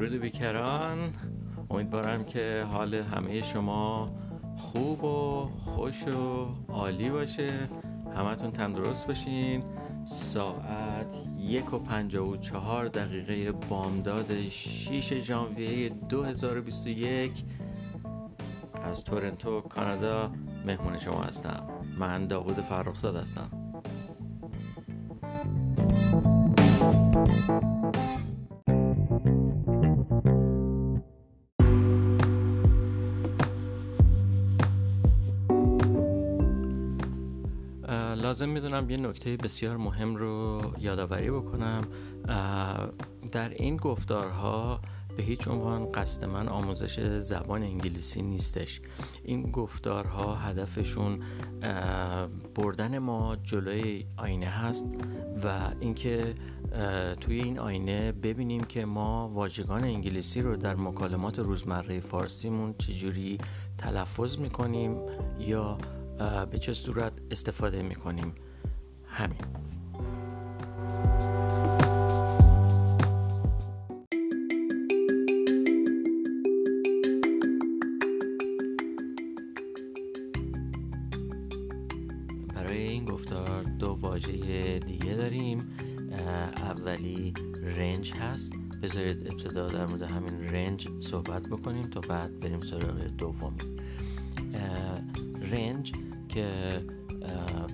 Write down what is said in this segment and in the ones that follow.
درود بیکران. امیدوارم که حال همه شما خوب و خوش و عالی باشه. همتون تندرست باشین ساعت یک و پنجاه و چهار دقیقه بامداد 6 ژانویه 2021 از تورنتو کانادا مهمون شما هستم. من داوود فرخزاد هستم. لازم می‌دونم یه نکته بسیار مهم رو یادآوری بکنم. در این گفتارها به هیچ عنوان قصد من آموزش زبان انگلیسی نیستش. این گفتارها هدفشون بردن ما جلوی آینه هست و اینکه توی این آینه ببینیم که ما واژگان انگلیسی رو در مکالمات روزمره فارسیمون چجوری تلفظ می‌کنیم یا به چه صورت استفاده می‌کنیم؟ همین. برای این گفتار دو واژه دیگه داریم. اولی رنج هست. بذارید ابتدا در مورد همین رنج صحبت بکنیم تا بعد بریم سراغ دومی. رنج که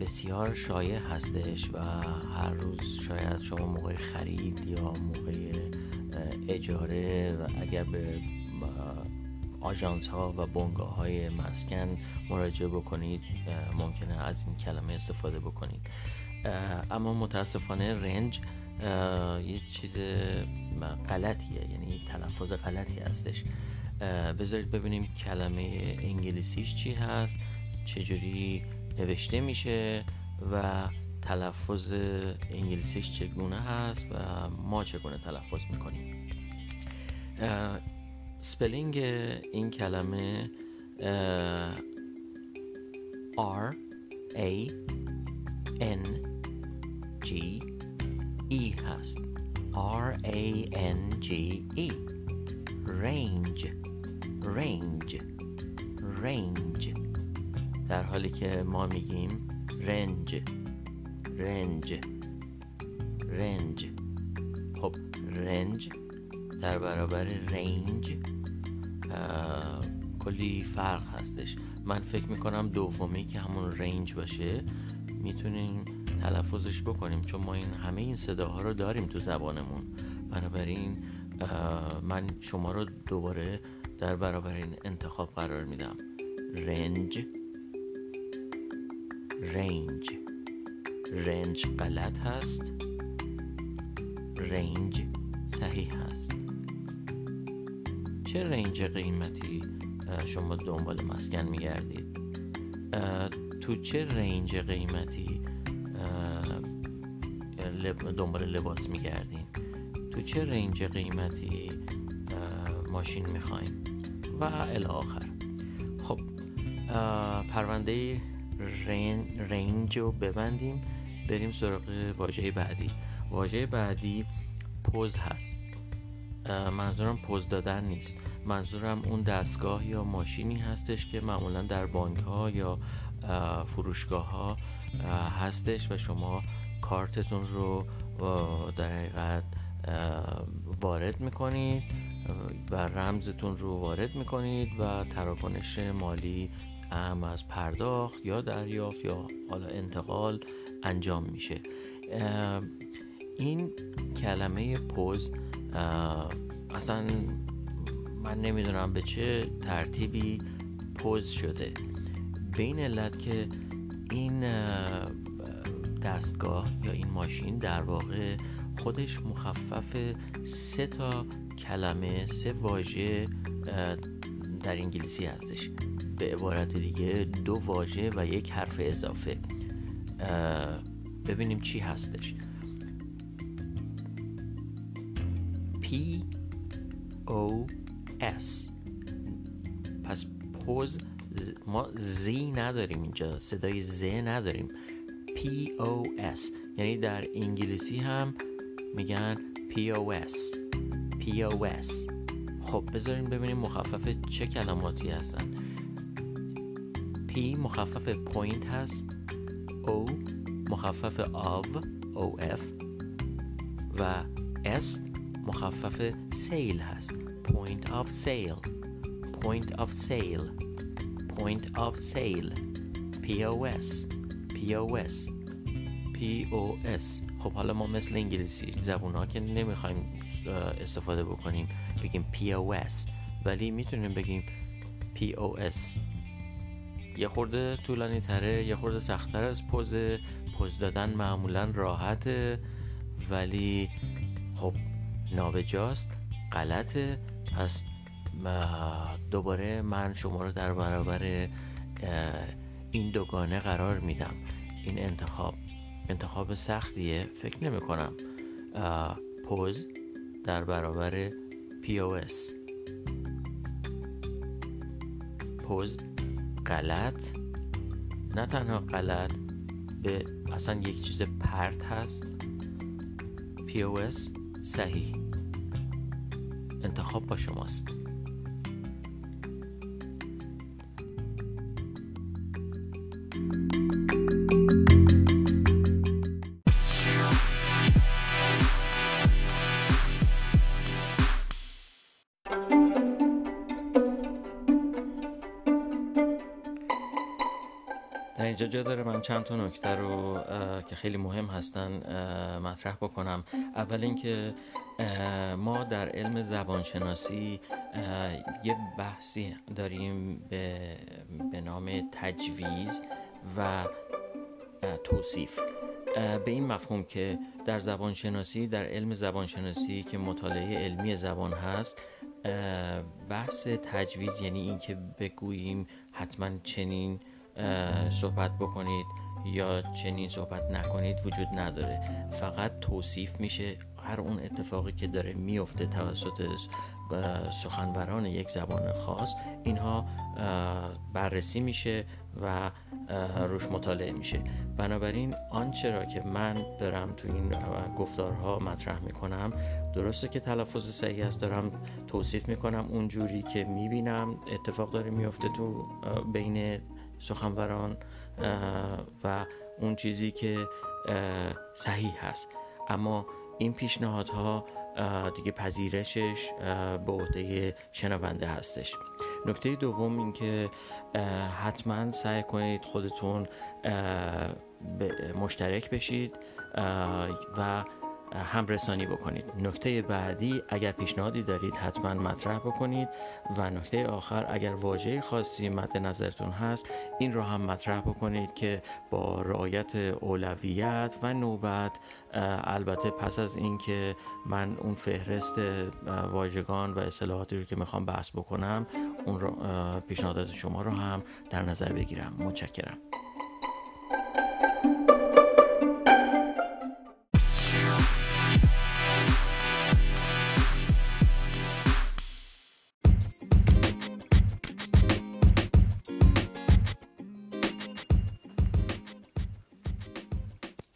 بسیار شایع هستش و هر روز شاید شما موقع خرید یا موقع اجاره و اگر به آژانس ها و بنگاه های مسکن مراجعه بکنید ممکنه از این کلمه استفاده بکنید. اما متاسفانه رنج یه چیز غلطیه یعنی تلفظ غلطی هستش. بذارید ببینیم کلمه انگلیسیش چی هست. چجوری نوشته میشه و تلفظ انگلیسیش چگونه هست و ما چگونه تلفظ می‌کنیم. spelling این کلمه R A N G E هست. R A N G E range range range در حالی که ما میگیم رنج. رنج. رنج. خب رنج در برابر رنج کلی فرق هستش. من فکر می‌کنم دومی که همون رنج باشه می‌تونیم تلفظش بکنیم چون ما این همه این صداها رو داریم تو زبانمون. بنابراین من شما رو دوباره در برابر این انتخاب قرار میدم. رنج. رنج. رنج غلط هست. رنج صحیح هست. چه رنج قیمتی شما دنبال مسکن میگردید؟ تو چه رنج قیمتی دنبال لباس میگردین؟ تو چه رنج قیمتی ماشین می‌خواین؟ و الاخر خب پرونده رنج رو ببندیم بریم سراغ واژه بعدی. واژه بعدی پوز هست. منظورم پوز دادن نیست. منظورم اون دستگاه یا ماشینی هستش که معمولا در بانک ها یا فروشگاه ها هستش و شما کارتتون رو در حقیقت وارد می‌کنید و رمزتون رو وارد می‌کنید و تراکنش مالی هم از پرداخت یا دریافت یا حالا انتقال انجام میشه. این کلمه پوز اصلا من نمی‌دونم به چه ترتیبی پوز شده. به این علت که این دستگاه یا این ماشین در واقع خودش مخفف سه تا کلمه سه واژه در انگلیسی هستش. به عبارت دیگه دو واژه و یک حرف اضافه. ببینیم چی هستش. P O S. پس پوز ما زی نداریم اینجا صدای ز نداریم. P O S. یعنی در انگلیسی هم میگن P O S. P POS خب بذارین ببینیم مخفف چه کلماتی هستن. P مخفف پوینت هست. O مخفف of OF و S مخفف سیل هست. Point of sale. Point of sale. Point of sale. POS POS POS خب حالا ما مثل انگلیسی زبون ها که نمی‌خوایم استفاده بکنیم بگیم POS ولی می‌تونیم بگیم POS یه خورده طولانی تره یه خورده سختتر از پوز پوز دادن معمولا راحته ولی خب نابجاست غلطه. پس دوباره من شما رو در برابر این دوگانه قرار میدم. این انتخاب انتخاب سختیه فکر نمی کنم پوز در برابر POS پوز غلط؟ نه تنها غلط به اصلا یک چیز پرت هست. POS صحیح. انتخاب با شماست. در اینجا جا داره من چند تا نکته رو که خیلی مهم هستن مطرح بکنم. اول اینکه ما در علم زبانشناسی یه بحثی داریم به, به نام تجویز و توصیف. به این مفهوم که در زبانشناسی در علم زبانشناسی که مطالعه علمی زبان هست بحث تجویز یعنی اینکه بگوییم حتما چنین صحبت بکنید یا چنین صحبت نکنید وجود نداره. فقط توصیف میشه هر اون اتفاقی که داره میفته توسط سخنوران یک زبان خاص اینها بررسی میشه و روش مطالعه میشه. بنابراین آنچه را که من دارم تو این گفتارها مطرح می‌کنم درسته که تلفظ صحیح است دارم توصیف می‌کنم اونجوری که می‌بینم اتفاق داره میفته تو بین سخنوران و اون چیزی که صحیح هست. اما این پیشنهادها دیگه پذیرشش به عهده شنونده هستش. نکته دوم این که حتما سعی کنید خودتون مشترک بشید و همرسانی بکنید. نکته بعدی اگر پیشنهادی دارید حتما مطرح بکنید. و نکته آخر اگر واژه خاصی مد نظرتون هست این رو هم مطرح بکنید که با رعایت اولویت و نوبت البته پس از اینکه من اون فهرست واژگان و اصطلاحاتی رو که می‌خوام بحث بکنم اون رو پیشنهادات شما رو هم در نظر بگیرم. متشکرم.